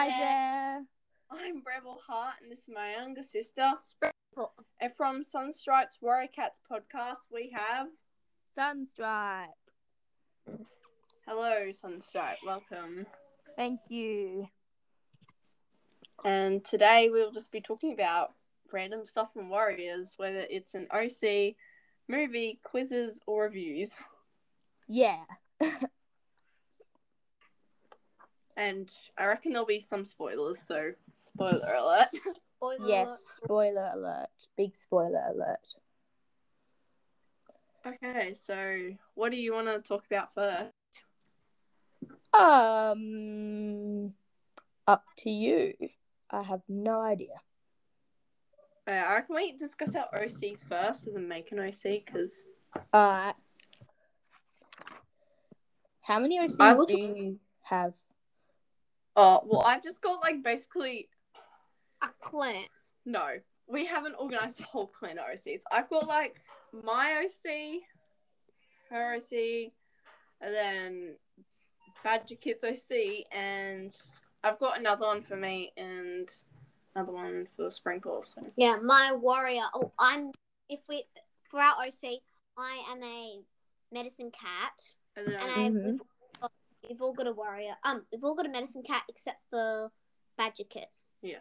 Hi there. I'm Rebel Hart, and this is my younger sister. Sprinkle. And from Sunstripes Warrior Cats podcast, we have. Sunstripe. Hello, Sunstripe. Welcome. Thank you. And today we'll just be talking about random stuff from Warriors, whether it's an OC, movie, quizzes, or reviews. Yeah. And I reckon there'll be some spoilers, so spoiler alert. Spoiler Yes. Spoiler alert. Big spoiler alert. okay, so what do you want to talk about first? Um. Up to you. I have no idea. Uh, I reckon we discuss our OCs first and then make an OC because Uh. How many OCs do talk- you have? Oh well, I've just got like basically A clan. no, we haven't organized a whole clan of OCs. I've got like my OC, her OC, and then Badger Kit's OC, and I've got another one for me and another one for Sprinkle. So Yeah, my warrior. Oh, I'm. If we for our OC, I am a medicine cat, and then and I Mhm. We've, all got a warrior. Um, we've all got a medicine cat except for Badger Kit. Yeah,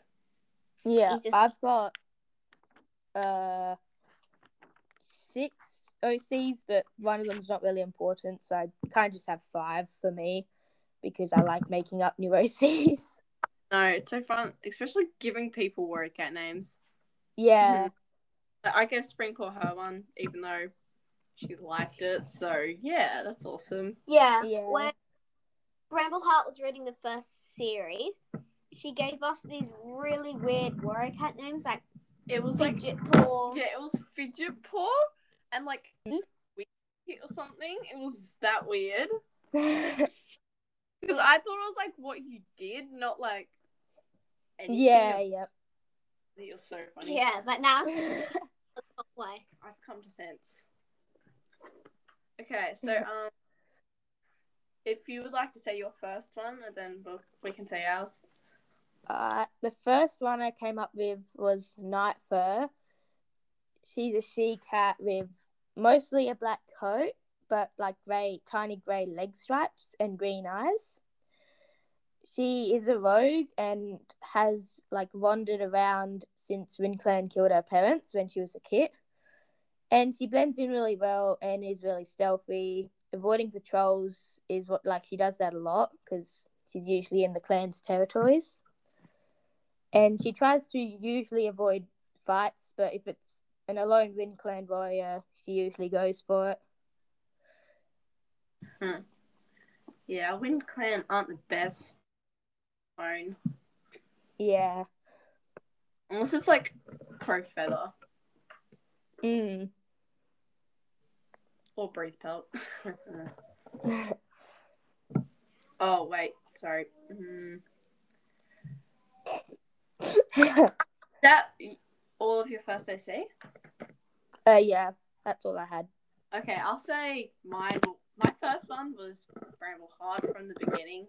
He's just- I've got uh six OCs, but one of them's not really important, so I kind of just have five for me because I like making up new OCs. no, it's so fun, especially giving people Warrior Cat names. yeah, I gave Sprinkle her one, even though she liked it. So yeah, that's awesome. Yeah. Yeah. When Brambleheart was reading the first series, she gave us these really weird warrior cat names like It was like Fidget Paw. Yeah, it was fidget paw and like Hmm? or something. It was that weird because I thought it was like what you did, not like anything. yeah, yep. it was so funny. Yeah, but now. I've come to sense. Okay, so um, if you would like to say your first one, and then we can say ours. Uh, the first one I came up with was Night Fur. She's a she cat with mostly a black coat, but like grey, tiny grey leg stripes and green eyes. She is a rogue and has like wandered around since WindClan killed her parents when she was a kid. And she blends in really well and is really stealthy. Avoiding patrols is what like she does that a lot because she's usually in the clan's territories and she tries to usually avoid fights, but if it's an alone Wind Clan warrior, she usually goes for it. Yeah, Wind Clan aren't the best. Fine. Yeah. Unless it's like Crow Feather Mm. Or Breeze Pelt. oh, wait. Sorry. Mm. That all of your first OC? uh, yeah, that's all I had. Okay, I'll say mine. My first one was Bramble Heart from the beginning,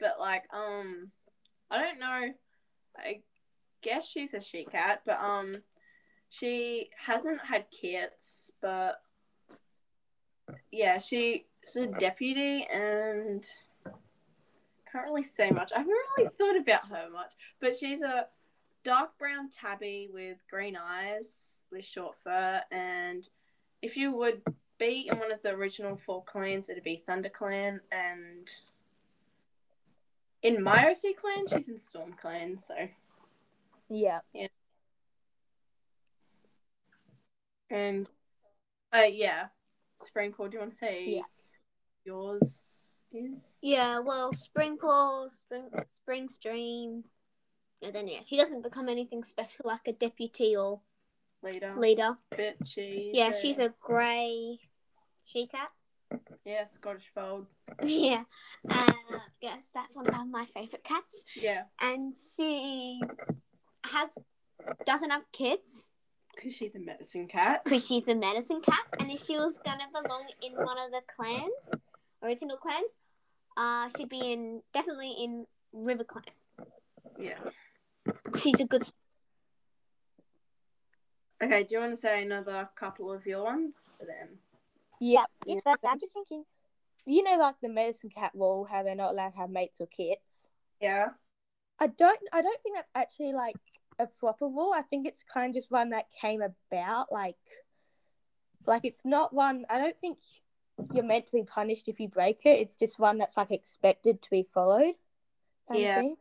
but like, um, I don't know. I guess she's a she cat, but um, she hasn't had kids, but yeah, she's a deputy and can't really say much. I haven't really thought about her much, but she's a dark brown tabby with green eyes, with short fur, and if you would be in one of the original four clans, it'd be Thunder Clan, and in my OC clan, she's in Storm Clan, so Yeah. and uh yeah, Sprinkle. Do you want to say Yeah. yours is? Yeah, well, Spring Paw, Spring, Spring Stream. And then, yeah, she doesn't become anything special like a deputy or Leader, leader. bit she's Yeah, she's a grey she cat. yeah Scottish fold. yeah. Uh, yes, that's one of my favourite cats. Yeah, And she has doesn't have kids because she's a medicine cat. because she's a medicine cat. And if she was gonna belong in one of the clans, original clans, uh, she'd be in definitely in River Clan. Yeah. She's a good. Okay, do you want to say another couple of your ones? Then. Yeah. Just yeah. first, I'm just thinking. You know, like the medicine cat rule, how they're not allowed to have mates or kits. Yeah. I don't. I don't think that's actually like a proper rule. I think it's kind of just one that came about. Like, like it's not one. I don't think you're meant to be punished if you break it. It's just one that's like expected to be followed. Yeah. thing.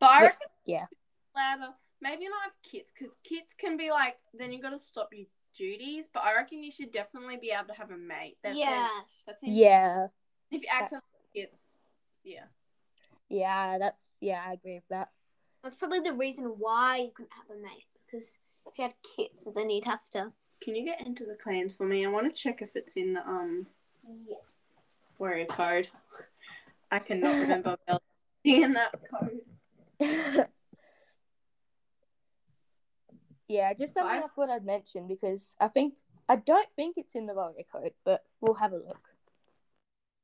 But I reckon yeah. louder. Maybe not have kits because kits can be like then you've got to stop your duties. But I reckon you should definitely be able to have a mate. That's yes. That's Yeah. If you accidentally have kits, yeah. Yeah. That's yeah. I agree with that. That's probably the reason why you couldn't have a mate because if you had kids, then you'd have to. Can you get into the clans for me? I want to check if it's in the um Yeah. warrior code. I cannot remember being in that code. yeah. Just something Five? I thought I'd mention because I think I don't think it's in the warrior code, but we'll have a look.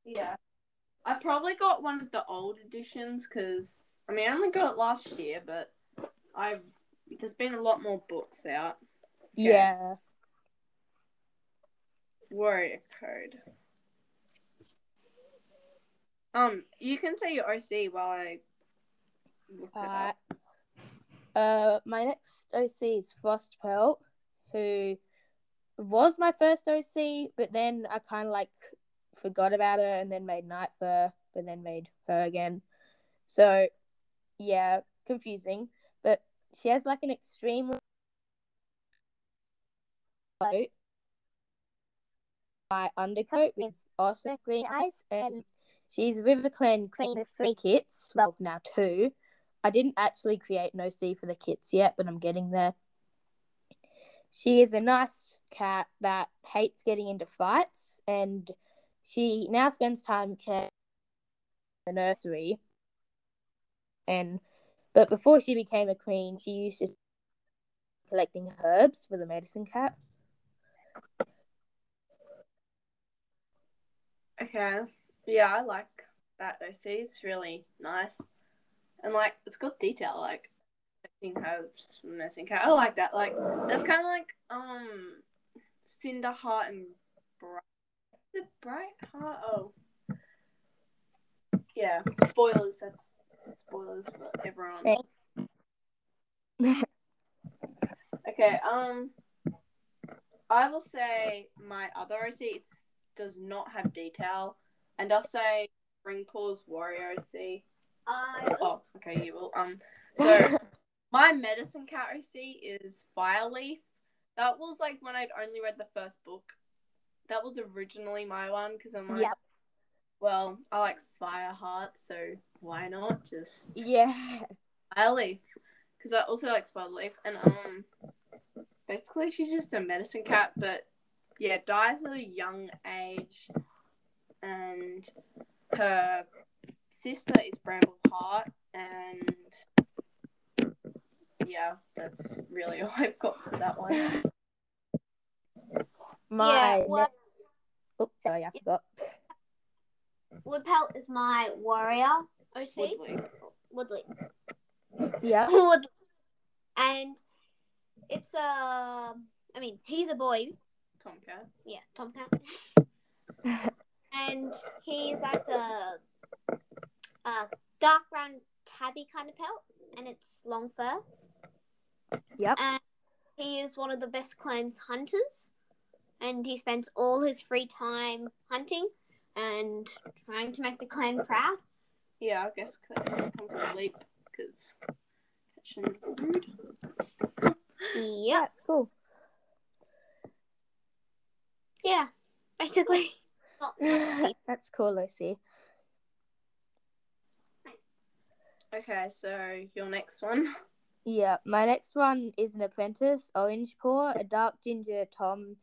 Yeah. I probably got one of the old editions because I mean I only got it last year, but I've there's been a lot more books out. Okay. Yeah. Warrior code. Um, you can say your OC while I look it Alright. up. Uh, my next OC is Frost Frostpelt, who was my first OC, but then I kind of like forgot about her and then made Night Fur, but then made her again. So, yeah, confusing. But she has like an extremely coat, by undercoat with also green eyes, and she's RiverClan Queen with three kits. Well, now two. I didn't actually create no OC for the kits yet, but I'm getting there. She is a nice cat that hates getting into fights, and she now spends time in the nursery. And but before she became a queen, she used to collecting herbs for the medicine cat. Okay. Yeah, I like that OC. It's really nice. And like it's got detail, like collecting herbs from medicine cat. I like that. Like that's kinda like um Cinderheart and Bright the Bright Heart oh Yeah. Spoilers, that's spoilers for everyone. Thanks. Okay, um I will say my other OC it does not have detail. And I'll say Ring Paws Warrior OC. I Oh, okay, you will. Um so my medicine cat OC is Fireleaf. That was like when I'd only read the first book. That was originally my one because I'm like, Yep. well, I like Fireheart, so why not just yeah. Fireleaf? Because I also like Spiderleaf, and um, basically she's just a medicine cat, but yeah, dies at a young age, and her sister is Bramble Heart, and yeah, that's really all I've got for that one. My Yeah, what- next. Oops, sorry, I forgot. Woodpelt is my warrior OC. Woodley. Woodley. Yeah. Woodley. And it's a. I mean, he's a boy. Tomcat. Yeah, Tomcat. and he's like a, a dark brown tabby kind of pelt, and it's long fur. Yep. And he is one of the best clan's hunters, and he spends all his free time hunting and trying to make the clan proud. Yeah, I guess that's come to the leap because catching food. Yeah, Yep. it's cool. Yeah. Basically. Not- not That's cool, Lucy. Okay, so your next one. Yeah, my next one is an apprentice, Orange Paw, a dark ginger Tom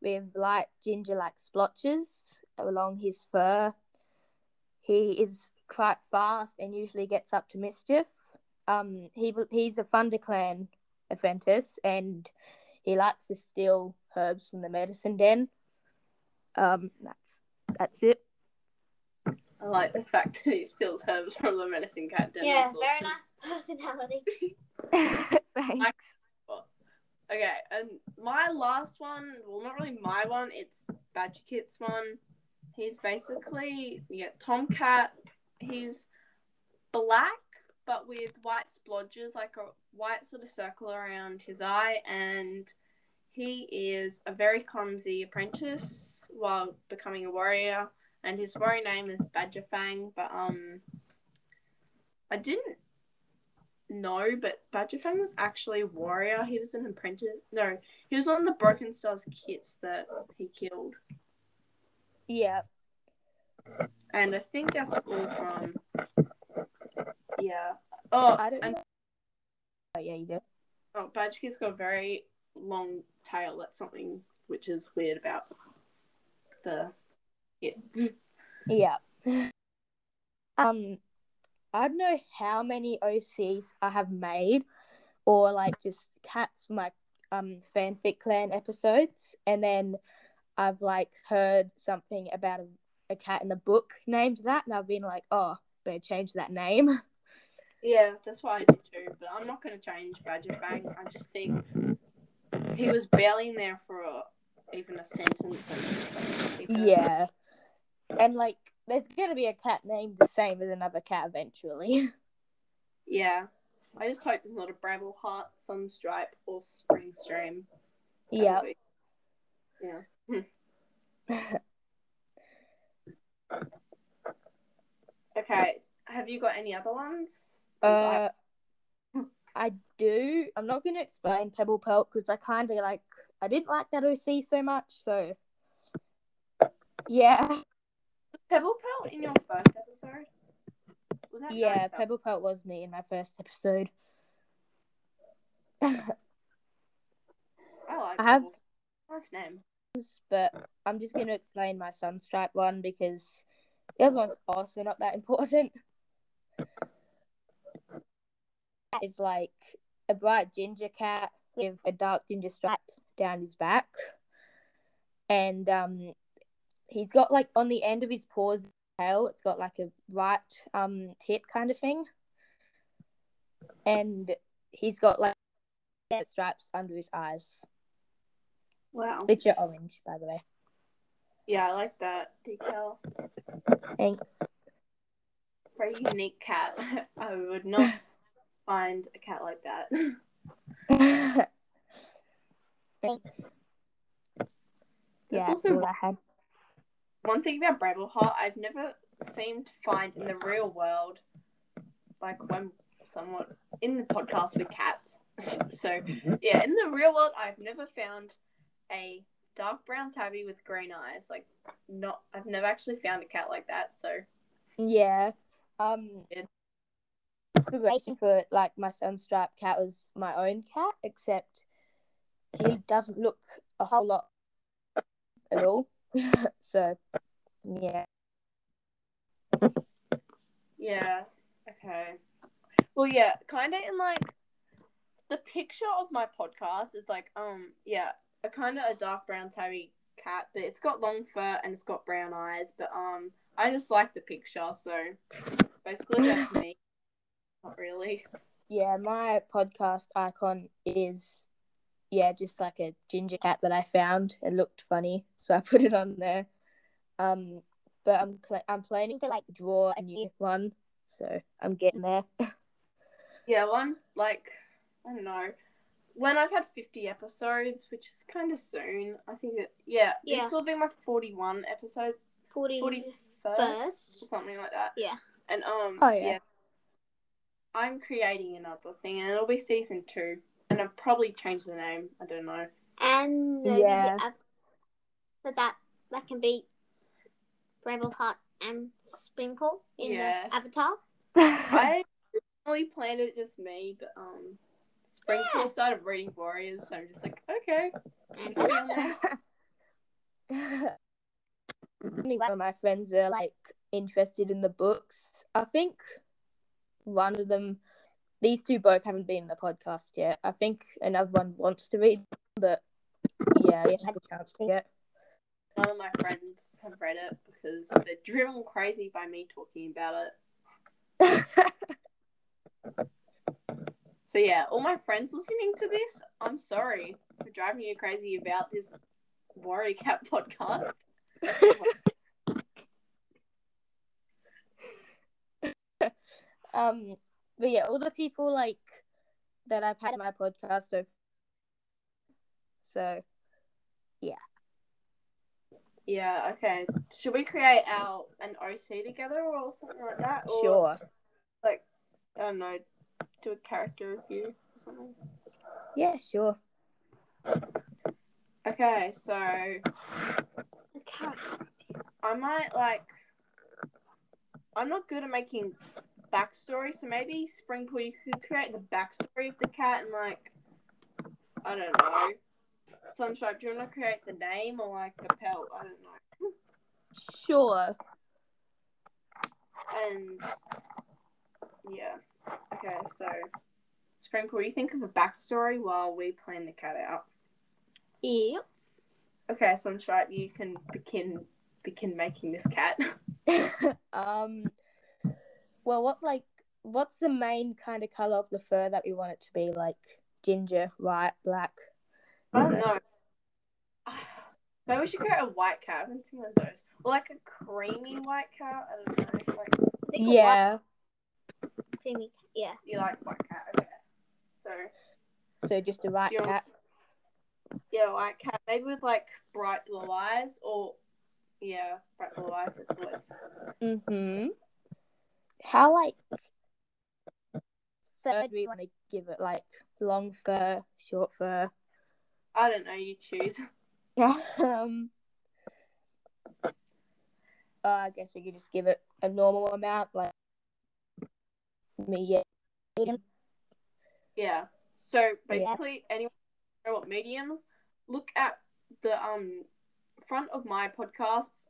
with light ginger like splotches along his fur. He is quite fast and usually gets up to mischief. Um, he he's a ThunderClan apprentice and he likes to steal herbs from the medicine den. Um, that's that's it. I like the fact that he steals herbs from the medicine cat den. yeah, That's very nice personality. Thanks. Okay, and my last one, well, not really my one, it's Badger Kit's one. He's basically, yeah, Tomcat. He's black, but with white splodges, like a white sort of circle around his eye, and he is a very clumsy apprentice while becoming a warrior, and his warrior name is Badger Fang, but, um, I didn't know, but Badger Fang was actually a warrior. He was an apprentice. No, he was one of the Broken Stars kits that he killed. Yeah. And I think that's all from. Yeah. Oh, I don't and know. Oh, yeah, you do. oh, Badger Kit's got a very long tail. That's something which is weird about the. Yeah. Yeah. um, I don't know how many OCs I have made, or like just cats for my um fanfic clan episodes, and then I've like heard something about a, a cat in the book named that, and I've been like, oh, better change that name. Yeah, that's what I did too. But I'm not going to change Badger Fang. I just think he was barely in there for a, even a sentence. Yeah, and like there's gonna be a cat named the same as another cat eventually. Yeah. I just hope there's not a Bramble Heart, Sunstripe, or Spring Stream. Yeah. Yeah. Okay. Have you got any other ones? Uh, I do. I'm not going to explain Pebble Pelt because I kind of like. I didn't like that OC so much, so yeah, Pebble Pelt in your first episode? Was that yeah. Pebble? Pelt was me in my first episode. I like I have-. Nice name. But I'm just going to explain my Sunstripe one because the other one's also not that important. It's like a bright ginger cat with a dark ginger stripe down his back, and um, he's got like on the end of his paws tail, it's got like a right um tip kind of thing, and he's got like stripes under his eyes, Wow. which are orange, by the way. Yeah, I like that decal. Thanks. Very unique cat. I would not find a cat like that. Thanks. That's Yeah, that's also all I had. One thing about Brambleheart, I've never seemed to find in the real world, like when someone in the podcast with cats. so mm-hmm. yeah, in the real world, I've never found a dark brown tabby with green eyes. Like, not I've never actually found a cat like that. So Yeah. Um inspiration for like my sunstripe cat was my own cat, except he doesn't look a whole lot at all. so yeah. yeah, okay. Well, yeah, kind of in like the picture of my podcast is like um yeah a kind of a dark brown tabby cat, but it's got long fur and it's got brown eyes. But um, I just like the picture, so basically that's me. Not really. Yeah, my podcast icon is yeah, just like a ginger cat that I found. It looked funny, so I put it on there. Um, but I'm cl- I'm planning to like draw a new one, so I'm getting there. Yeah, well, I'm like I don't know. When I've had 50 episodes, which is kind of soon, I think it, yeah, Yeah. this will be my 41 episode, 40. 41st First. or something like that. Yeah. And um, Oh, yeah. I'm creating another thing, and it'll be season two, and I'll probably change the name. I don't know. And maybe Yeah. the app- so that that can be Rebel Heart and Sprinkle in Yeah. the avatar. I originally planned it just me, but um, Sprinkle Yeah. started reading Warriors, so I'm just like, okay, And I'll be on there. Only one of my friends are like interested in the books. I think one of them, these two both haven't been in the podcast yet. I think another one wants to read, but yeah, he hasn't had a chance to yet. none of my friends have read it because they're driven crazy by me talking about it. So yeah, all my friends listening to this, I'm sorry for driving you crazy about this Warrior Cat podcast. um, but yeah, all the people like that I've had my podcast so so yeah. Yeah, okay. Should we create our an OC together or something like that? Or, sure. Like, I don't know, do a character review or something. Yeah, sure. Okay, so. I might like. I'm not good at making backstory, so maybe Springpool, you could create the backstory of the cat and like, I don't know. Sunstripe, do you want to create the name or like the pelt? I don't know. Sure. And yeah, okay. So Springpool, you think of a backstory while we plan the cat out. Yep. Okay, Sunstripe, you can begin begin making this cat. um well what like what's the main kind of color of the fur that we want it to be like ginger white black I don't know. Maybe we should create a white cat. I haven't seen one of those. Or like a creamy white cat. I don't know. Like I think a yeah white creamy- Yeah. you like white cat, okay. So so just a white Do you want- cat yeah, white cat. Maybe with like bright blue eyes or yeah, bright blue eyes, it's always mm-hmm how like third we want to give it like long fur short fur I don't know, you choose. um uh, i guess we could just give it a normal amount like me yeah Yeah. So basically anyone know what mediums, look at the um front of my podcast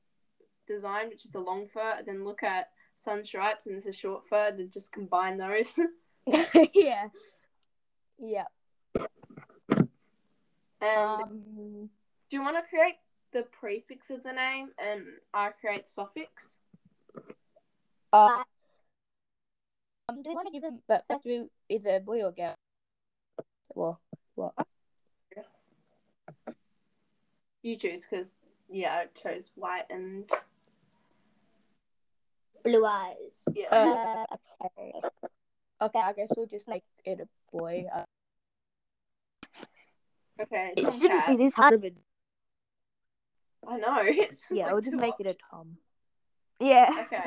design, which is a long fur, and then look at sun stripes and it's a short fur, then just combine those. yeah yeah and um do you want to create the prefix of the name and I create suffix? Uh, um, do you want to give them? But first, we is it a boy or girl? Well, what? You choose because yeah, I chose white and Blue eyes. yeah. Uh, okay. Okay, I guess we'll just make it a boy. Uh, okay. it shouldn't be this hard of a. I know. It's Yeah, like, we'll just two make it a. Tom. Yeah. Okay.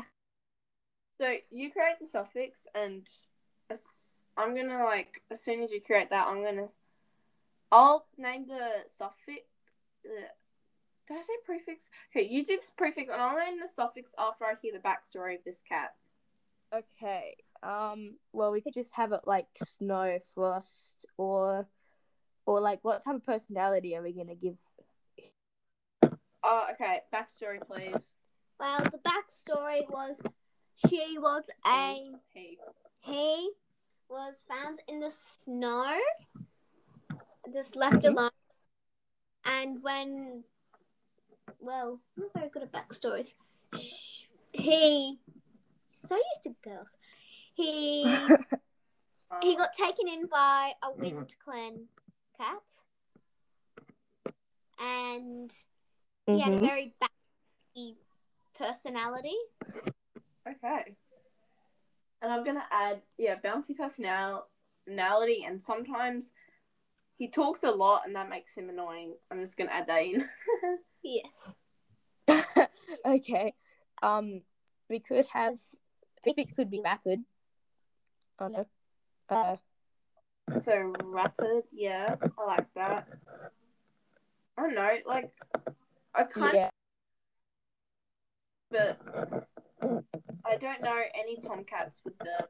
So you create the suffix, and as- I'm gonna like as soon as you create that, I'm gonna I'll name the suffix. uh, Did I say prefix? Okay, you do this prefix, and I'll name the suffix after I hear the backstory of this cat. Okay. Um. Well, we could just have it like snow, frost, or, or like what type of personality are we gonna give? Oh, okay. Backstory, please. Well, the backstory was she was a He. he was found in the snow, just left Mhm. alone, and when well, I'm not very good at backstories. He so used to girls. He he got taken in by a Wind Clan cat, and he had a Mhm. very backy personality. Okay. And I'm gonna add, yeah, bouncy personality, and sometimes he talks a lot, and that makes him annoying. I'm just gonna add that in. Yes. okay. Um, we could have. Prefix could be rapid. Oh no. Uh, so rapid, yeah, I like that. I don't know, like I kind yeah. of, but I don't know any tomcats with the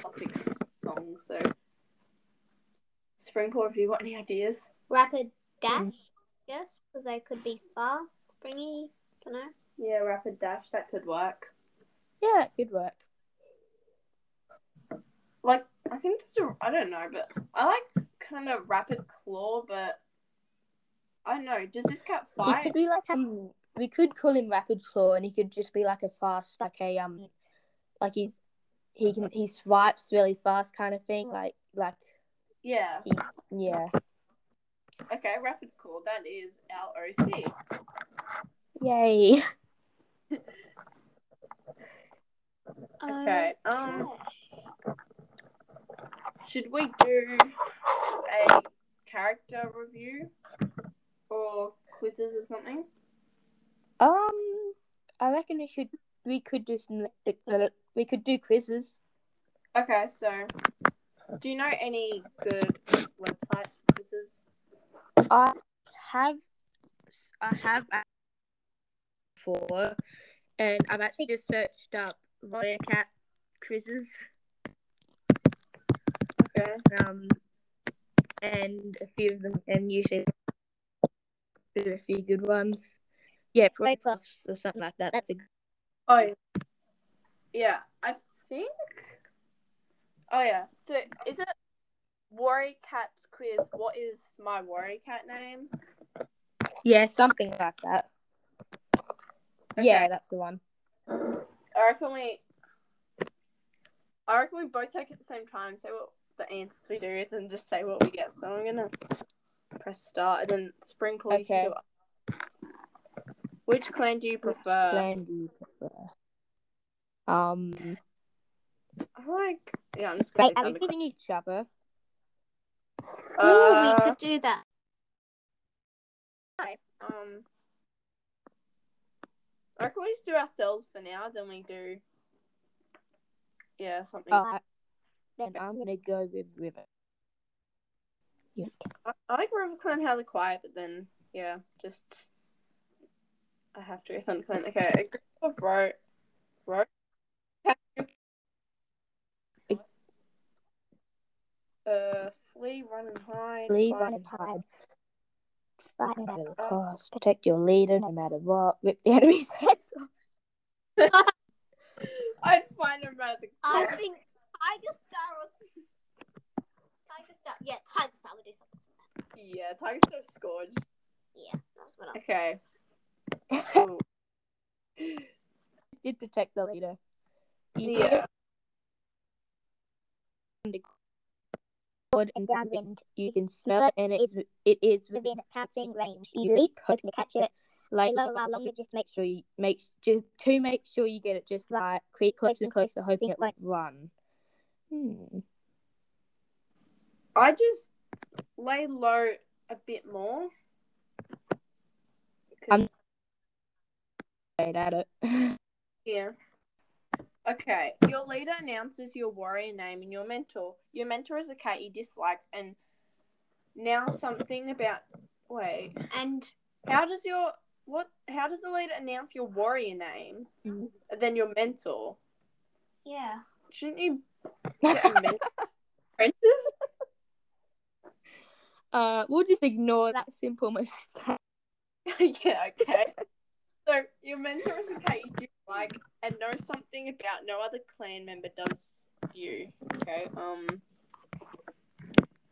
suffix song. So, Springport, have you got any ideas? Rapid dash, Mm. yes, because they could be fast, springy. Don't know. Yeah, rapid dash, that could work. Yeah, it could work. like I think there's a I don't know, but I like kind of rapid claw, but I don't know. Does this cat He fight? could be like um, we could call him Rapid Claw, and he could just be like a fast, like a um, like he's he can he swipes really fast kind of thing, like like Yeah. yeah, Okay, rapid Claw, That is our OC. yay. Okay. Um, should we do a character review or quizzes or something? Um, I reckon we should we could do some we could do quizzes. Okay, so do you know any good websites for quizzes? I have I have before, and I've actually just searched up Cat quizzes. Okay. um, and a few of them, and usually there are a few good ones. Yeah, Play Puffs or something like that. That's a good. Oh, yeah. yeah. I think. Oh yeah. So is it Warrior Cat's quiz? What is my Warrior Cat name? Yeah, something like that. Okay. Yeah, that's the one. I reckon we. I reckon we both take it at the same time. Say what the answers we do, then just say what we get. So I'm gonna press start and then sprinkle. you can Okay. do it. Which clan do you Which prefer? clan do you prefer? Um, I like. Yeah, I'm just gonna. wait, say are we Thunder each other? Ooh, Uh, we could do that. Um, I reckon we just do ourselves for now. Then we do. Yeah, something. Uh, then I'm gonna go with River. Yeah. I, I like RiverClan how they're quiet, but then yeah, just I have to go ThunderClan. Okay, a group of ro ro. Uh, flee, run and hide. Flee, fight, run, and hide. Fight no matter the cost. Protect your leader no matter what. Rip the enemy's heads off. I'd find him at the. I think Tiger Star or Tiger Star. Yeah, Tiger Star would do something. Yeah, Tiger Star scored. Yeah, that's what I was. Okay. Ooh, Did protect the leader. You yeah. And downwind. You can smell it, and it is it is within pouncing range. You leap, hoping to catch it. Like low while longer, just make sure you make just to make sure you get it just right. Creep closer and closer, hoping it won't run. Hmm. I just lay low a bit more. I'm great at it. Yeah. Okay. Your leader announces your warrior name and your mentor. Your mentor is a cat you dislike, and now something about. Wait. And How does your what? How does the leader announce your warrior name and then your mentor? yeah, Shouldn't you get a mentor? Apprentice? uh, we'll just ignore that simple mistake. yeah. Okay. So your mentor is a cat you dislike and know something about no other clan member does you. Okay. Um.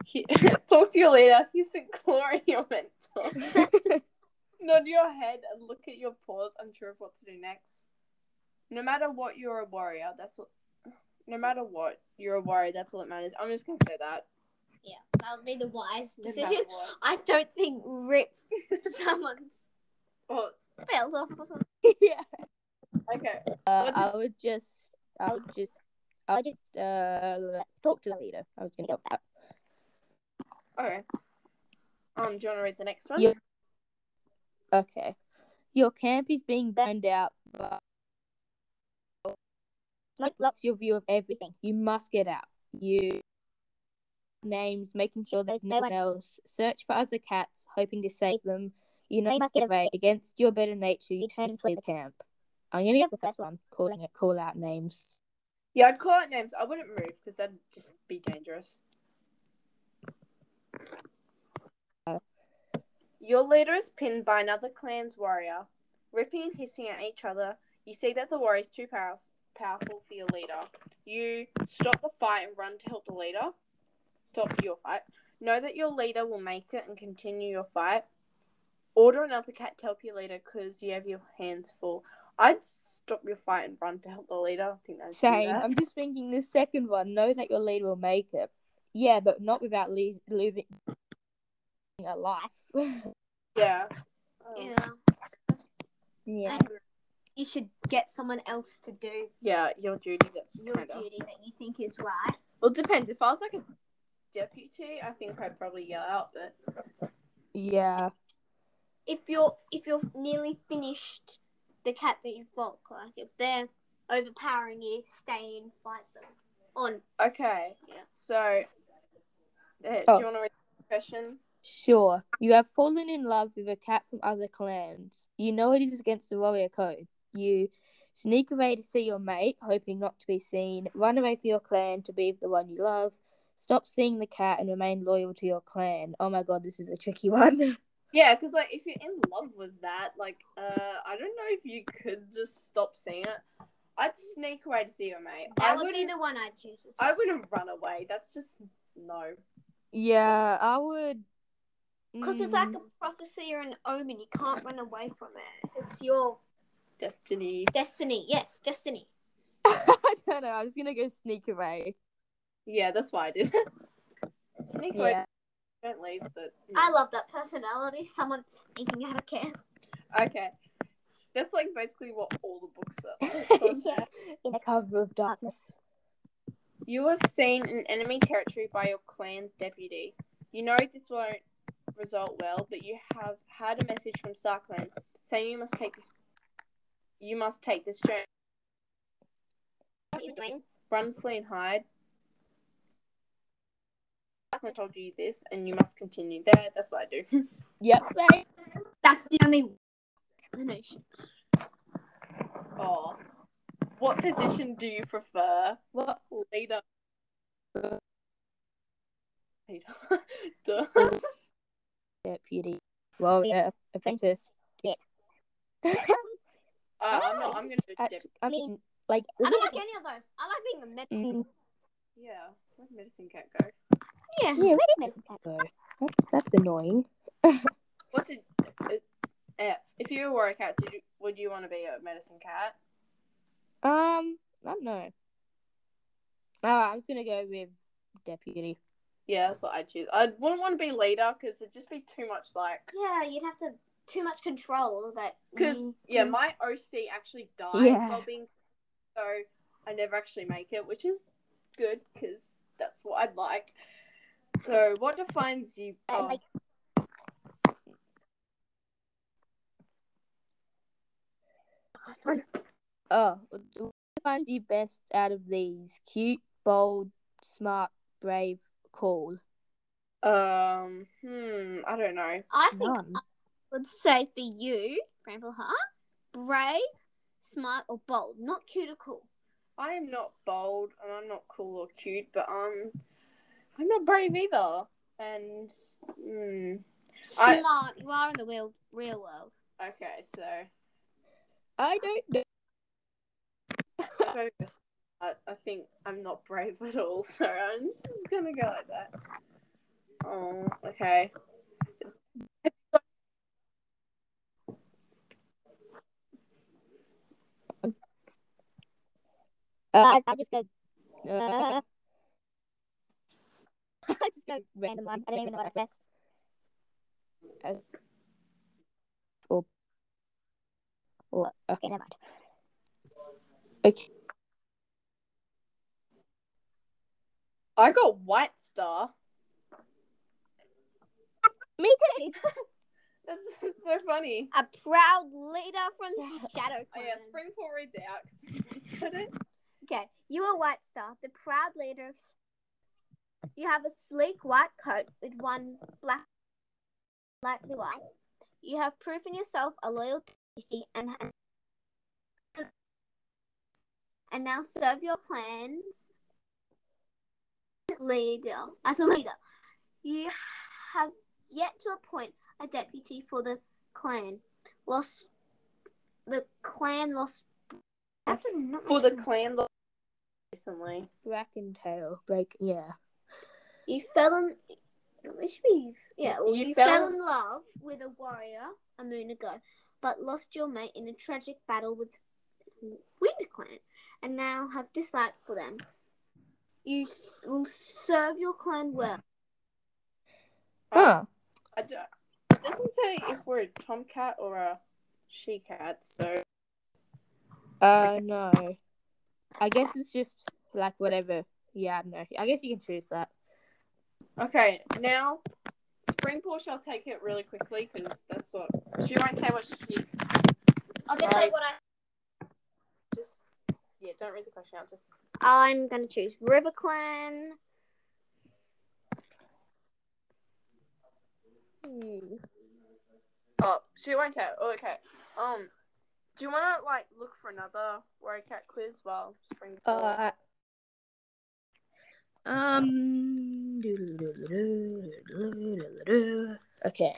He, talk to your leader. He's ignoring your mentor. Nod your head and look at your paws, unsure of what to do next. No matter what, you're a warrior. That's what. No matter what, you're a warrior. That's all that matters. I'm just gonna say that. yeah, that would be the wise decision. what. I don't think rip someone's Well, fails off or something. yeah. okay. Uh, I would just, I would just, I would just uh talk to the leader. I was gonna go with that. Okay. Um, do you want to read the next one? Yeah. Okay. Your camp is being burned out, but smoke blocks your view of everything. You must get out. You names, making sure there's no one else. Search for other cats, hoping to save them. You know you must get away. Against your better nature, you turn and flee the camp. I'm gonna get the first one, calling it call out names. Yeah, I'd call out names. I wouldn't move because that'd just be dangerous. Uh, your leader is pinned by another clan's warrior. Ripping and hissing at each other, you see that the warrior is too power- powerful for your leader. You stop the fight and run to help the leader. Stop your fight. Know that your leader will make it and continue your fight. Order another cat to help your leader because you have your hands full. I'd stop your fight and run to help the leader. I think that's Same. I'm just thinking the second one. Know that your leader will make it. Yeah, but not without le- losing a life. Yeah. Um, Yeah. yeah. And you should get someone else to do yeah, your duty. That's your kind of. duty that you think is right. Well, it depends. If I was like a deputy, I think I'd probably yell out, but Yeah. If you're if you're nearly finished the cat that you've got, like if they're overpowering you, stay and fight them. On okay. Yeah. So, uh, do Oh. you want to read the question? Sure. You have fallen in love with a cat from other clans. You know it is against the warrior code. You sneak away to see your mate, hoping not to be seen. Run away from your clan to be with the one you love. Stop seeing the cat and remain loyal to your clan. Oh my god, this is a tricky one. Yeah, because like if you're in love with that, like uh, I don't know if you could just stop seeing it. I'd sneak away to see your mate. that I would be the one I'd choose. As I wouldn't run away. That's just no. yeah, I would. Because it's like Mm, a prophecy or an omen. You can't run away from it. It's your Destiny. destiny. Yes, destiny. I don't know. I'm just gonna go sneak away. Yeah, that's why I did. sneak away. Yeah. Don't leave. Uh, but I love that personality. Someone sneaking out of camp. okay. That's like basically what all the books are. Yeah. In a cover of darkness. You are seen in enemy territory by your clan's deputy. You know this won't result well, but you have had a message from StarClan saying you must take this. You must take this journey. What are you doing? Run, flee, and hide. StarClan told you this, and you must continue. There, that's what I do. Yep, same. That's the only explanation. oh, what position do you prefer? What? Leader. Leader. Duh. Deputy. Well, yeah, apprentice. Uh, I'm not. I'm gonna do Actu- deputy. I mean, like, I don't like any of those. I like being a medicine. Mm, Yeah, let medicine cat go. Yeah. yeah, where did medicine cat go? That's, that's annoying. What did? Uh, uh, if you were a cat, did you, would you want to be a medicine cat? Um, I don't know. Alright, I'm just gonna go with deputy. Yeah, that's what I'd choose. I wouldn't want to be leader because it'd just be too much like. Yeah, you'd have to too much control that. Because you- yeah, my OC actually dies Yeah. while being, so I never actually make it, which is good because that's what I'd like. So, what defines you? And, oh, like, Oh, what finds you best out of these? Cute, bold, smart, brave, cool. um, hmm, I don't know. I think None. I would say for you, Bramble Heart, brave, smart, or bold. Not cute or cool. I am not bold and I'm not cool or cute, but um, I'm not brave either. And I- Smart. You are in the real real world. okay, so I don't know. I'm gonna go start. I think I'm not brave at all, so I'm just gonna go like that. Oh, okay. Uh, I, I just go. Uh, I just go random one. I don't even know what that's. As, or, or okay, never mind. Okay. I got White Star. Me too. That's so funny. A proud leader from the Shadow Oh Clan. yeah, Springport reads it out. 'cause Got it? Okay, you are White Star, the proud leader. of You have a sleek white coat with one black, light blue eyes. You have proven yourself a loyal deputy and and now serve your plans leader as a leader. You have yet to appoint a deputy for the clan. Lost the clan lost. I have to not For the clan lo- recently. Black and tail. Break. Yeah. You fell in it should be yeah. Well, You you, fell- fell in love with a warrior a moon ago, but lost your mate in a tragic battle with Wind Clan, and now have dislike for them. You will serve your clan well. Huh. I do, it doesn't say if we're a tomcat or a she cat, so Uh, no. I guess it's just like whatever. Yeah, no. I guess you can choose that. Okay. Now, Spring Springpool shall take it really quickly because that's what she won't say. What she I'll just say what I. just yeah. Don't read the question out. Just I'm gonna choose River Clan. Hmm. oh, she won't tell. Oh, okay. Um, do you want to like look for another Warrior Cat quiz while Springpool? Uh, um. Okay.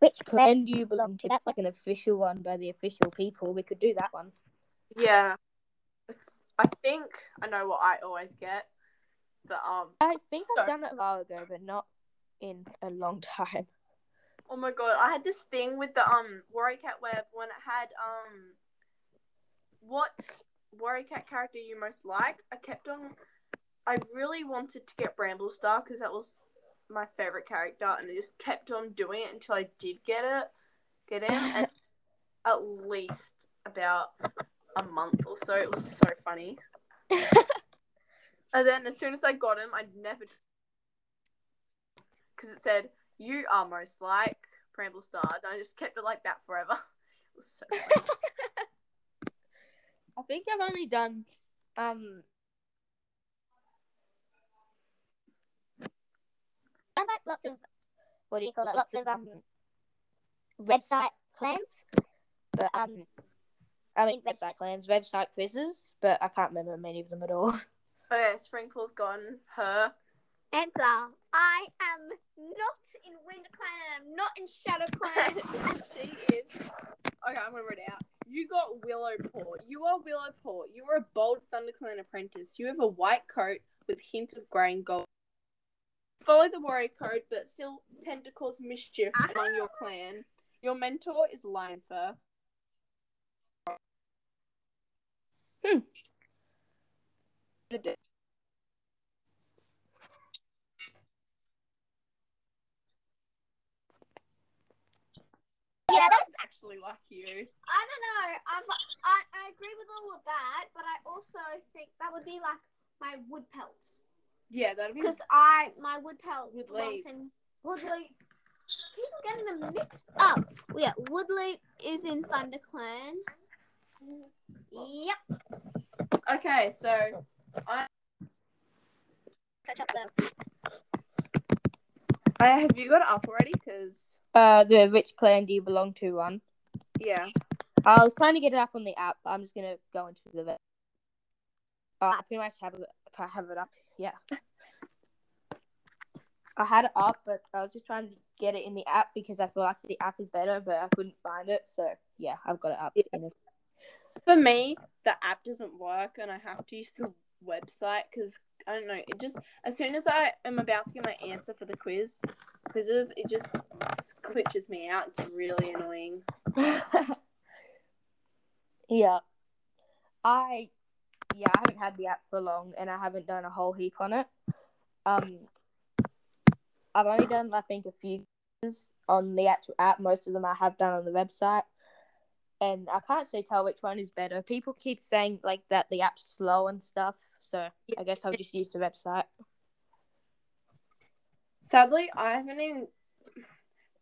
Which clan do you belong to? That's like an official one by the official people. We could do that one. yeah. It's. I think I know what I always get, but um. I think I've Sorry. done it a while ago, but not in a long time. Oh my god, I had this thing with the um Warrior Cat web when it had um what Warrior Cat character you most like. I kept on I really wanted to get Bramble Star because that was my favorite character and I just kept on doing it until I did get it get him and at least about a month or so. It was so funny. and then as soon as I got him, I never because it said you are most like Bramble Star, and I just kept it like that forever. It was so funny. I think I've only done um. I've had lots of what do you call it? Lots of um website clans, but um, I mean website clans, website quizzes, but I can't remember many of them at all. okay, Sprinkle's gone. Her. Answer. I am not in Wind Clan and I'm not in Shadow Clan. she is. Okay, I'm gonna read it out. You got Willowpaw. You are Willowpaw. You are a bold ThunderClan apprentice. You have a white coat with hints of grey and gold. Follow the warrior code, but still tend to cause mischief among your clan. Your mentor is Lionfur. Hmm. The yeah, that's, actually like you. I don't know. I'm, I, I agree with all of that, but I also think that would be like my wood pelts. Yeah, that'd be Because I, my wood pelt Wood leaf. in Woodleaf. People getting them mixed up. Yeah, Woodleaf is in ThunderClan. Yep. okay. So I. Touch up the. I have you got it up already? Because Uh, the which clan do you belong to? One. yeah. I was trying to get it up on the app, but I'm just gonna go into the. Uh, I pretty much have it. I have it up. Yeah. I had it up, but I was just trying to get it in the app because I feel like the app is better, but I couldn't find it. So yeah, I've got it up. Yeah. For me, the app doesn't work, and I have to use the website because I don't know. It just as soon as I am about to get my answer for the quiz quizzes, it just glitches me out. It's really annoying. yeah. I yeah, I haven't had the app for long and I haven't done a whole heap on it. Um I've only done I think a few quizzes on the actual app. Most of them I have done on the website. And I can't actually tell which one is better. People keep saying like that the app's slow and stuff, so I guess I'll just use the website. Sadly, I haven't even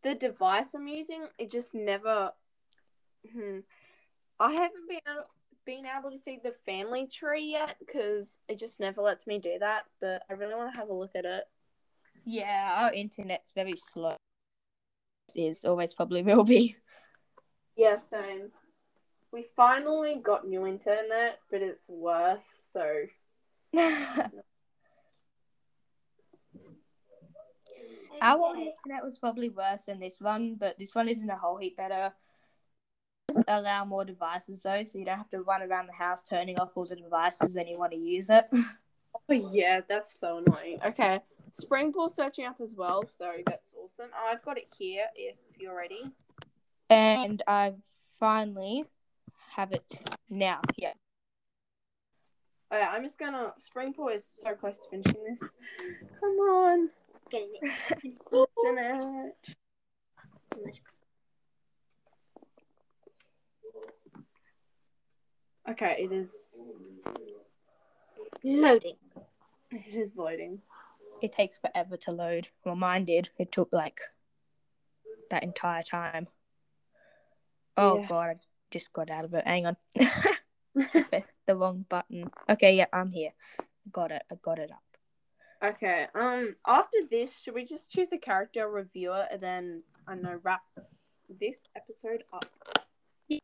the device I'm using. It just never. Hmm, I haven't been able, been able to see the family tree yet because it just never lets me do that. But I really want to have a look at it. Yeah, our internet's very slow. Is always probably will be. Yeah, same. We finally got new internet, but it's worse. So Our old internet was probably worse than this one, but this one isn't a whole heap better. Allow more devices though, so you don't have to run around the house turning off all the devices when you want to use it. Oh yeah, that's so annoying. Okay. Springpool searching up as well, so that's awesome. Oh, I've got it here if you're ready. And I finally have it now. Yeah. Oh, yeah, I'm just gonna. Springpool is so close to finishing this. Come on. Getting it. What's in? Okay, it is. Loading. It is loading. It takes forever to load. Well, mine did. It took like that entire time. Oh Yeah. god, I just got out of it. Hang on. The wrong button. Okay, yeah, I'm here. Got it. I got it up. Okay. Um. After this, should we just choose a character reviewer and then I don't know wrap this episode up? This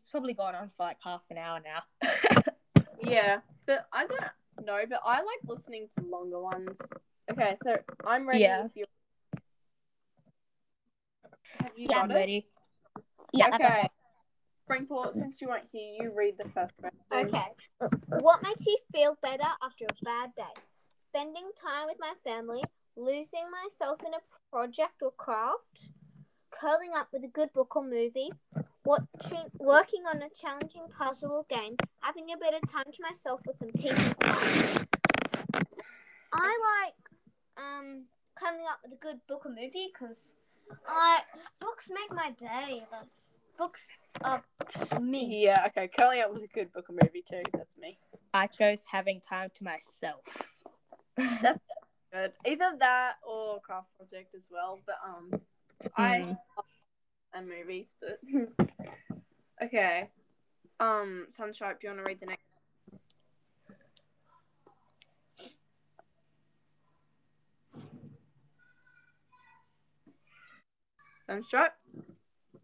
has probably gone on for like half an hour now. Yeah, but I don't know. But I like listening to longer ones. Okay, so I'm ready. Yeah. If you... Have you Yeah, got I'm it? ready. Yeah, Okay. Springpool, since you weren't here, you read the first one. Okay. What makes you feel better after a bad day? Spending time with my family, losing myself in a project or craft, curling up with a good book or movie, watching, working on a challenging puzzle or game, having a bit of time to myself with some peace and quiet. I like um curling up with a good book or movie because I just books make my day. Like, books are me. Yeah, okay. Curling Up with a good book or movie too. That's me. I chose having time to myself. That's good. Either that or craft project as well. But um, I Mm. and movies, but okay. Um, Sunstripe, do you want to read the next? Sunstripe.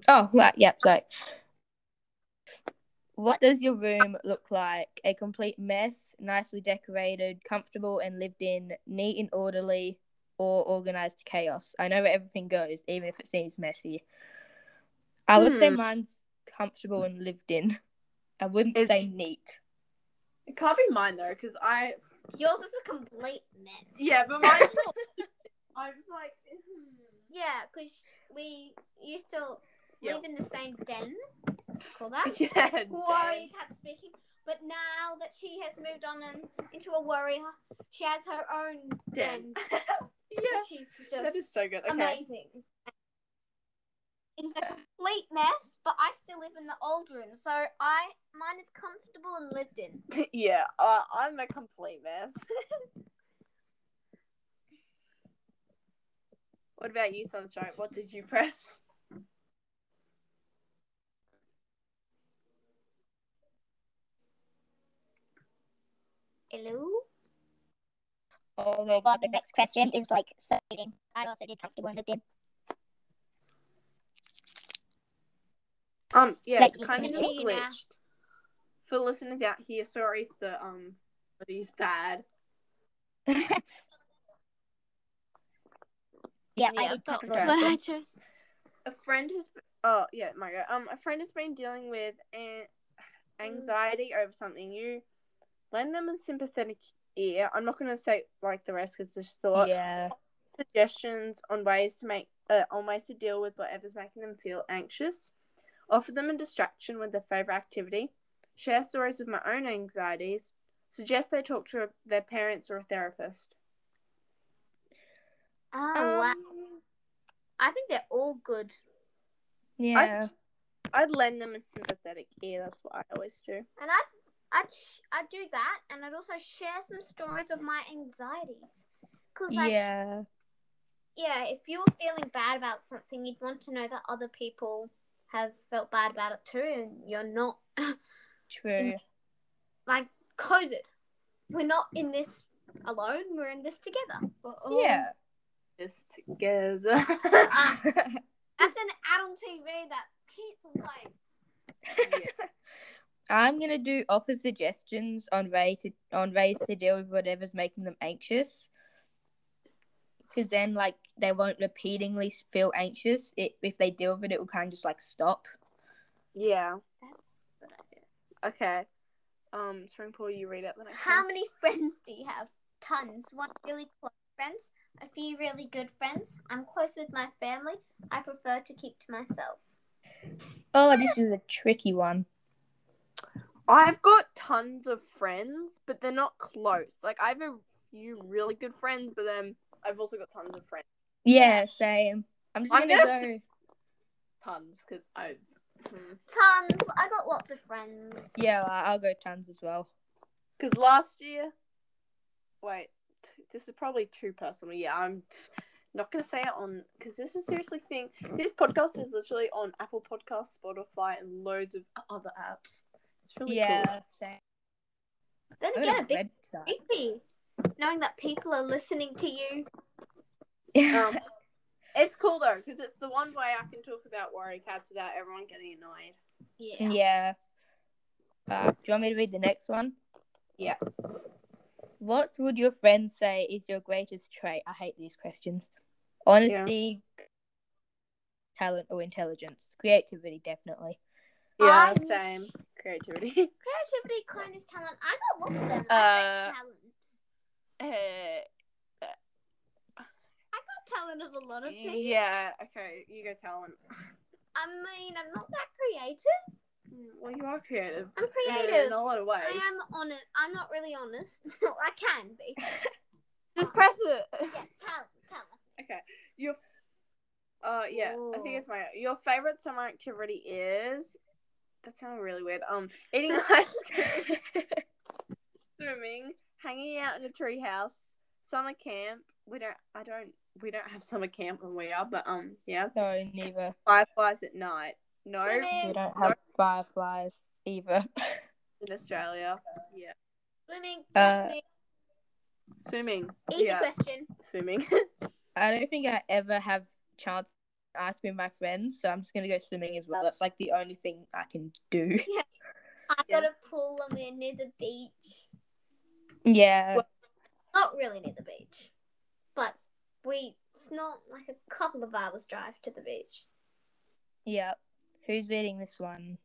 Oh, right. Yep. Sorry. What does your room look like? A complete mess, nicely decorated, comfortable and lived in, neat and orderly, or organized chaos? I know where everything goes, even if it seems messy. I would say Hmm. mine's comfortable and lived in. I wouldn't Is- say neat. It can't be mine though, because I Yours is a complete mess. yeah, but mine. I was like, hmm. Yeah, because we used to Yeah. live in the same den. Call that. yeah, Warrior cat speaking. But now that she has moved on and into a warrior, she has her own den. Den. yeah, She's just is so good. Okay. amazing. It is a complete mess, but I still live in the old room, so I mine is comfortable and lived in. yeah, uh, I'm a complete mess. what about you, Sunshine? What did you press? Hello. Oh my Well, the next question is like so fitting. I also did comfortable and lived in. Um, yeah, Like, it kind of can just now. glitched. For listeners out here, sorry if the um quality is bad. yeah, I Yeah, did that's comfortable Okay. and what I chose. A friend has. Oh yeah, my God. Um, a friend has been dealing with an anxiety over something. You lend them a sympathetic ear. I'm not gonna say like the rest because there's still a. Yeah. suggestions on ways to make uh, on ways to deal with whatever's making them feel anxious. Offer them a distraction with their favorite activity. Share stories of my own anxieties. Suggest they talk to their parents or a therapist. Oh Um, wow! I think they're all good. Yeah. I'd lend them a sympathetic ear. That's what I always do. And I, I, I'd do that, and I'd also share some stories of my anxieties. Cause like, yeah. Yeah. if you were feeling bad about something, you'd want to know that other people have felt bad about it too, and you're not True. like COVID. We're not in this alone. We're in this together. Yeah. This together. Ah, that's an ad on TV that keeps playing. I'm gonna do offer suggestions on way to on ways to deal with whatever's making them anxious. Because then, like, they won't repeatedly feel anxious. It, if they deal with it, it will kind of just like stop. yeah. That's good idea. Okay. Um, Springpool, you read out the next How one. many friends do you have? Tons. One really close friends, a few really good friends. I'm close with my family. I prefer to keep to myself. Oh, this is a tricky one. I've got tons of friends, but they're not close. Like I have a few really good friends, but then I've also got tons of friends. Yeah, same. I'm just I'm gonna, gonna- go. Tons, because I. hmm. Tons. I got lots of friends. Yeah, I- I'll go tons as well. Because last year, wait, t- this is probably too personal. Yeah, I'm not gonna say it on because this is seriously thing. This podcast is literally on Apple Podcasts, Spotify, and loads of other apps. It's really yeah, same. Then I again, a bit creepy. Knowing that people are listening to you. cool. Um, it's cool though because it's the one way I can talk about Warrior Cats without everyone getting annoyed. Yeah. yeah. Uh, do you want me to read the next one? Yeah. What would your friends say is your greatest trait? I hate these questions. Honesty, talent, or intelligence? Creativity, definitely. Yeah, same creativity. Creativity, kindness, talent. I got lots of them. Uh, say talent. Uh, I got talent of a lot of things. yeah. Okay, you go talent. I mean, I'm not that creative. Mm, Well, you are creative. I'm creative. in a lot of ways. I am honest. I'm not really honest. I can be. Just press it. Yeah, talent, talent. Okay. Your uh yeah, I think it's my your favorite summer activity is that sounded really weird. Um eating ice cream, swimming, hanging out in a treehouse, summer camp. We don't I don't we don't have summer camp when we are, but um yeah. No, neither. Fireflies at night. No We don't have fireflies either. in Australia. Yeah. Swimming. Uh. Swimming. Easy yeah. question. Swimming. I don't think I ever have chance to ask with my friends, so I'm just gonna go swimming as well. That's like the only thing I can do. I Yeah. got a pool. I'm in near the beach. Yeah. Well- Not really near the beach, but we. It's not like a couple of hours drive to the beach. Yeah. Who's beating this one?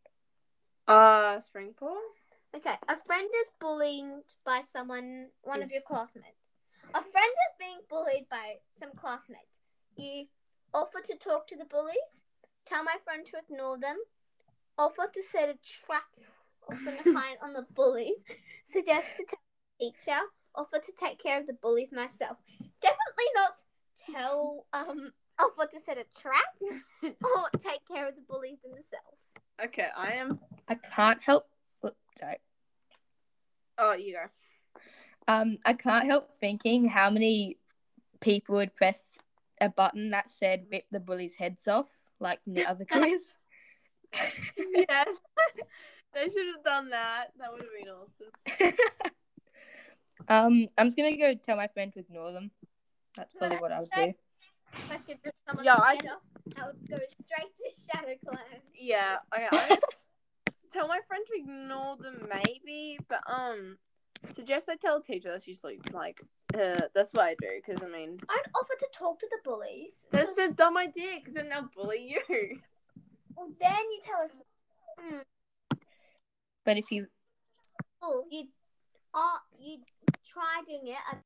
uh Springpool? Okay, a friend is bullied by someone, one of your classmates. A friend is being bullied by some classmates. You offer to talk to the bullies, tell my friend to ignore them, offer to set a trap of some kind on the bullies, suggest to tell the teacher, offer to take care of the bullies myself. Definitely not tell, um, offer to set a trap or take care of the bullies themselves. Okay, I am I can't help. Oops, sorry. oh you go. Um, I can't help thinking how many people would press a button that said "rip the bullies' heads off," like in the other quiz. yes. they should have done that. That would have been awesome. um, I'm just gonna go tell my friend to ignore them. That's probably what I would do. Question for someone's Yeah, I- head off. I would go straight to Shadow Clan. Yeah, okay. I tell my friend to ignore them, maybe, but um, suggest I tell a teacher that's usually like, uh, that's what I do because I mean, I'd offer to talk to the bullies. that's 'cause- a dumb idea because then they'll bully you. well, then you tell us. Hmm, But if you, oh, you, uh, you try doing it, and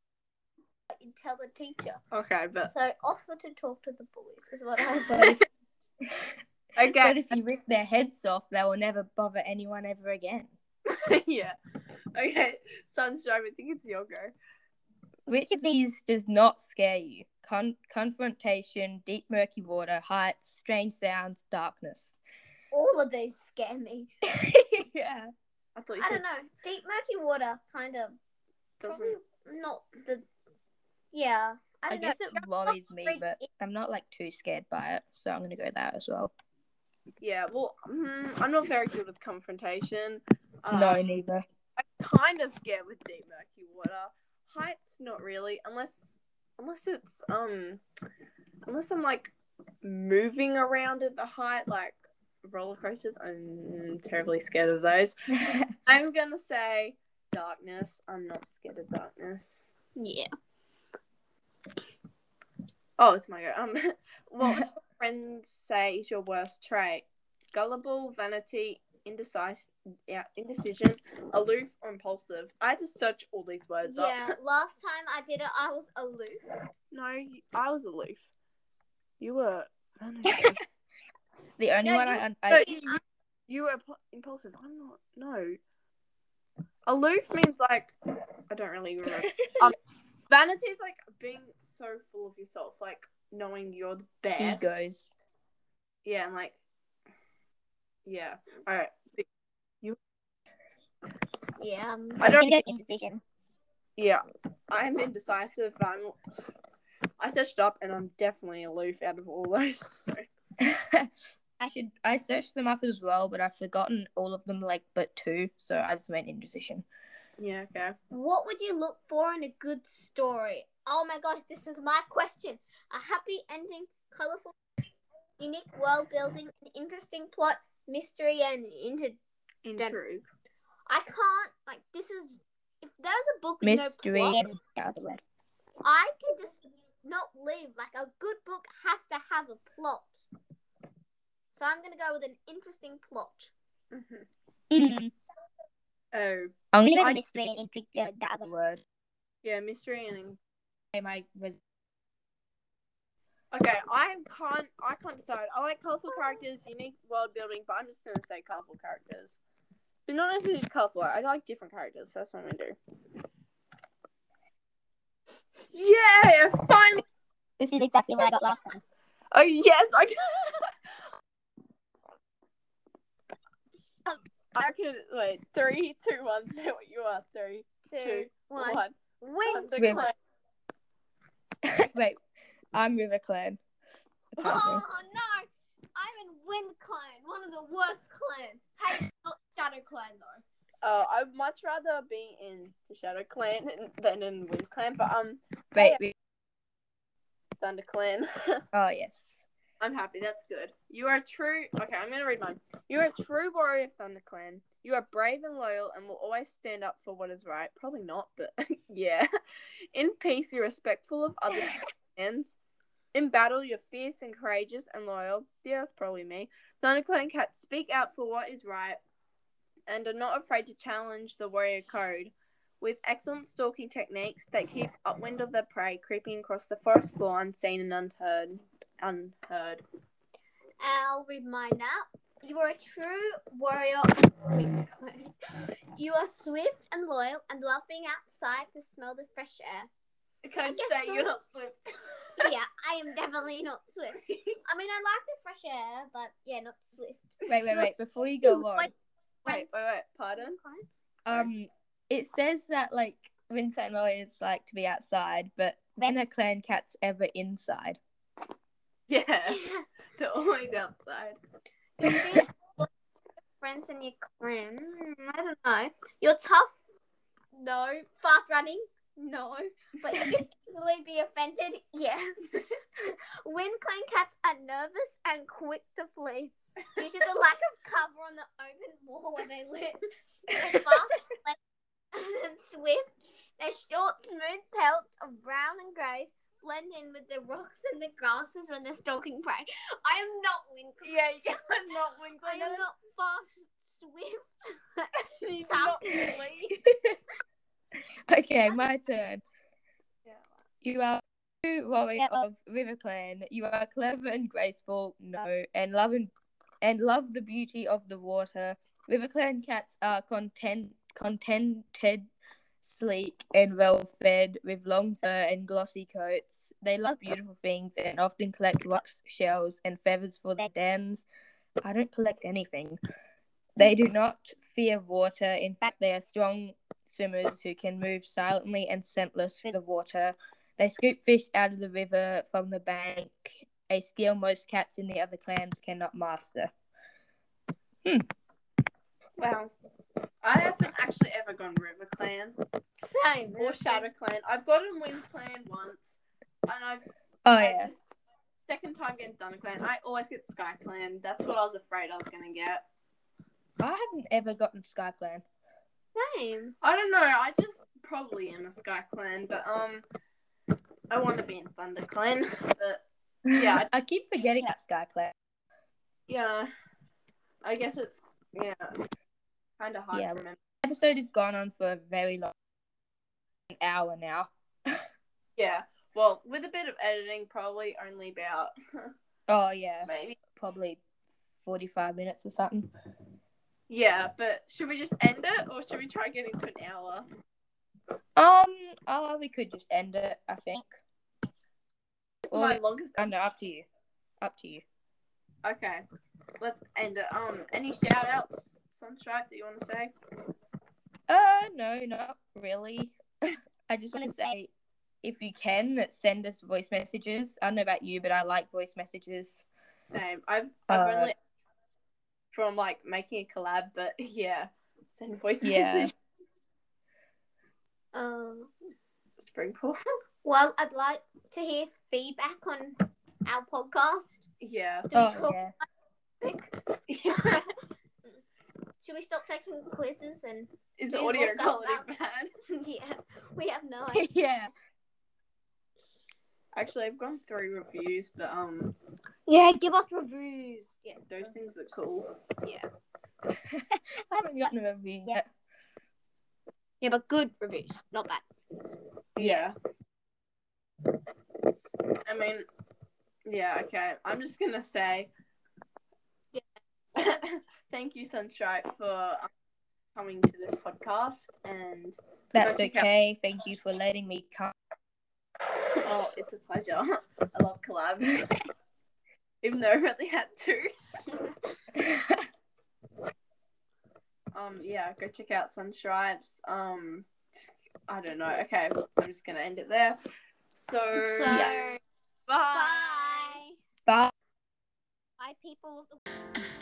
you tell the teacher. Okay, but So offer to talk to the bullies is what I but would. if, okay, but if you rip their heads off, they will never bother anyone ever again. yeah, okay. Sunstripe, I think it's your go. Which of these does not scare you? Con- confrontation, deep murky water, heights, strange sounds, darkness. All of those scare me. yeah. I thought you I said don't know. Deep murky water, kind of. Probably doesn't. not the. Yeah, I I, don't guess know. it worries me, but I'm not like too scared by it, so I'm gonna go that as well. Yeah, well, mm, I'm not very good with confrontation. Uh, no, neither. I'm kind of scared with deep murky water. Heights, not really, unless unless it's um unless I'm like moving around at the height, like roller coasters. I'm terribly scared of those. I'm gonna say darkness. I'm not scared of darkness. Yeah. Oh, it's my go. Um, what friends say is your worst trait? Gullible, vanity, indecisive, yeah, indecision, aloof, or impulsive. I had to search all these words Yeah, up. last time I did it, I was aloof. no, I was aloof. You were. I don't know. The only No, one you- I, No, I you, you were impulsive. I'm not. No. Aloof means like I don't really remember. um, vanity is like being so full of yourself, like knowing you're the best. egos. Yeah, and like. Yeah. All right. You. Yeah. um, I I'm don't. gonna indecision. Yeah, I'm indecisive. But I'm. I searched up, and I'm definitely aloof out of all those. So. I should I searched them up as well, but I've forgotten all of them like but two, so I just went indecision. Yeah. Okay. What would you look for in a good story? Oh my gosh, this is my question. A happy ending, colorful, unique world building, an interesting plot, mystery, and inter. Intrigue. I can't like this is. If there's a book with Mystery. no plot, that was the word. I can just not live. Like a good book has to have a plot. So I'm gonna go with an interesting plot. hmm Mm. Oh. I'm I'm gonna go I- with mystery and intrigue. That the other word. Yeah, mystery and My res- Okay, I can't. I can't decide. I like colorful characters, unique world building, but I'm just gonna say colorful characters. But not necessarily colorful. I like different characters. That's what I'm gonna do. Yeah, finally. This is exactly what I got last time. Oh yes, I can. I can wait. Three, two, one. Say what you are. Three, two, one. one. Win. Thunder Win. Clan. Wait, I'm River Clan. apparently. Oh no! I'm in Wind Clan, one of the worst clans. Hey, it's not Shadow Clan though. Oh, I'd much rather be in the Shadow Clan than in Wind Clan, but um, Wait, wait. Thunder Clan. Oh yes. I'm happy. That's good. You are true. Okay, I'm gonna read mine. You are a true warrior of Thunder Clan. You are brave and loyal, and will always stand up for what is right. Probably not, but yeah. In peace, you're respectful of other clans. In battle, you're fierce and courageous and loyal. Yeah, that's probably me. Thunderclan cats speak out for what is right, and are not afraid to challenge the warrior code. With excellent stalking techniques, they keep upwind of their prey, creeping across the forest floor unseen and unheard unheard. I'll read mine now. You are a true warrior of Wind Clan. You are swift and loyal and love being outside to smell the fresh air. Can I, say so. you're not swift? Yeah, I am definitely not swift. I mean, I like the fresh air, but yeah, not swift. Wait, wait, wait. Before you go on, wait, wait, wait. Pardon? um, it says that like Wind Clan warriors like to be outside, but when are clan cats ever inside? Yeah, they're always outside. Friends in your clan. I don't know. You're tough. No. Fast running. No. But you can easily be offended. Yes. Wind clan cats are nervous and quick to flee due to the lack of cover on the open moor where they live. They're fast and swift. Their short, smooth pelts of brown and greys blend in with the rocks and the grasses when they're stalking prey. I am not wind clan. Yeah, you're not wing I am not fast, swift. Tough. Okay, my turn. You are a true warrior Yeah, of River Clan. You are clever and graceful, no, and love and, and love the beauty of the water. River Clan cats are content contented, sleek, and well fed, with long fur and glossy coats. They love beautiful things and often collect rocks, shells, and feathers for their dens. I don't collect anything. They do not fear water. In fact, they are strong swimmers who can move silently and scentless through the water. They scoop fish out of the river from the bank, a skill most cats in the other clans cannot master. Hmm. Wow. I haven't actually ever gone River Clan Same. or Shadow Clan. I've gotten Wind Clan once, and I've Oh like, yeah. second time getting Thunder Clan. I always get Sky Clan. That's what I was afraid I was gonna get. I haven't ever gotten Sky Clan. Same. I don't know. I just probably am a Sky Clan, but um, I want to be in Thunder Clan. But yeah, I keep forgetting that Sky Clan. yeah, I guess it's Yeah. Kind of hard Yeah. to remember. Episode has gone on for a very long, an hour now. Yeah. Well, with a bit of editing, probably only about Oh yeah, maybe. probably forty-five minutes or something. Yeah, but should we just end it or should we try getting to an hour? Um, oh, we could just end it. I think. It's Well, my longest. I know. Up to you. Up to you. Okay, let's end it. Um, any shout outs, Sunstripe, that you want to say? Uh, no, not really. I just want to say, if you can, send us voice messages. I don't know about you, but I like voice messages. Same. I've I've Uh, only from like making a collab, but yeah, send voice Yeah. message. Um, It's pretty well, I'd like to hear feedback on our podcast. yeah. Do we Oh talk yeah. yeah. Should we stop taking quizzes and Is the Do more audio stuff quality about- bad? yeah, we have no idea. yeah. Actually, I've gone through reviews, but um, Yeah, give us reviews. Yeah, those things are cool. yeah, I haven't gotten a review yet. yeah, but good reviews, not bad. Yeah. I mean, yeah, okay. I'm just gonna say yeah. thank you, Sunstripe, for um, coming to this podcast. And That's Go check out- okay. Thank you for letting me come. oh, it's a pleasure. I love collabs, even though I really had to. Um, yeah, go check out Sunstripes. Um, I don't know. Okay, I'm just gonna end it there. So, So, yeah. bye. bye. Bye. Bye, people of the.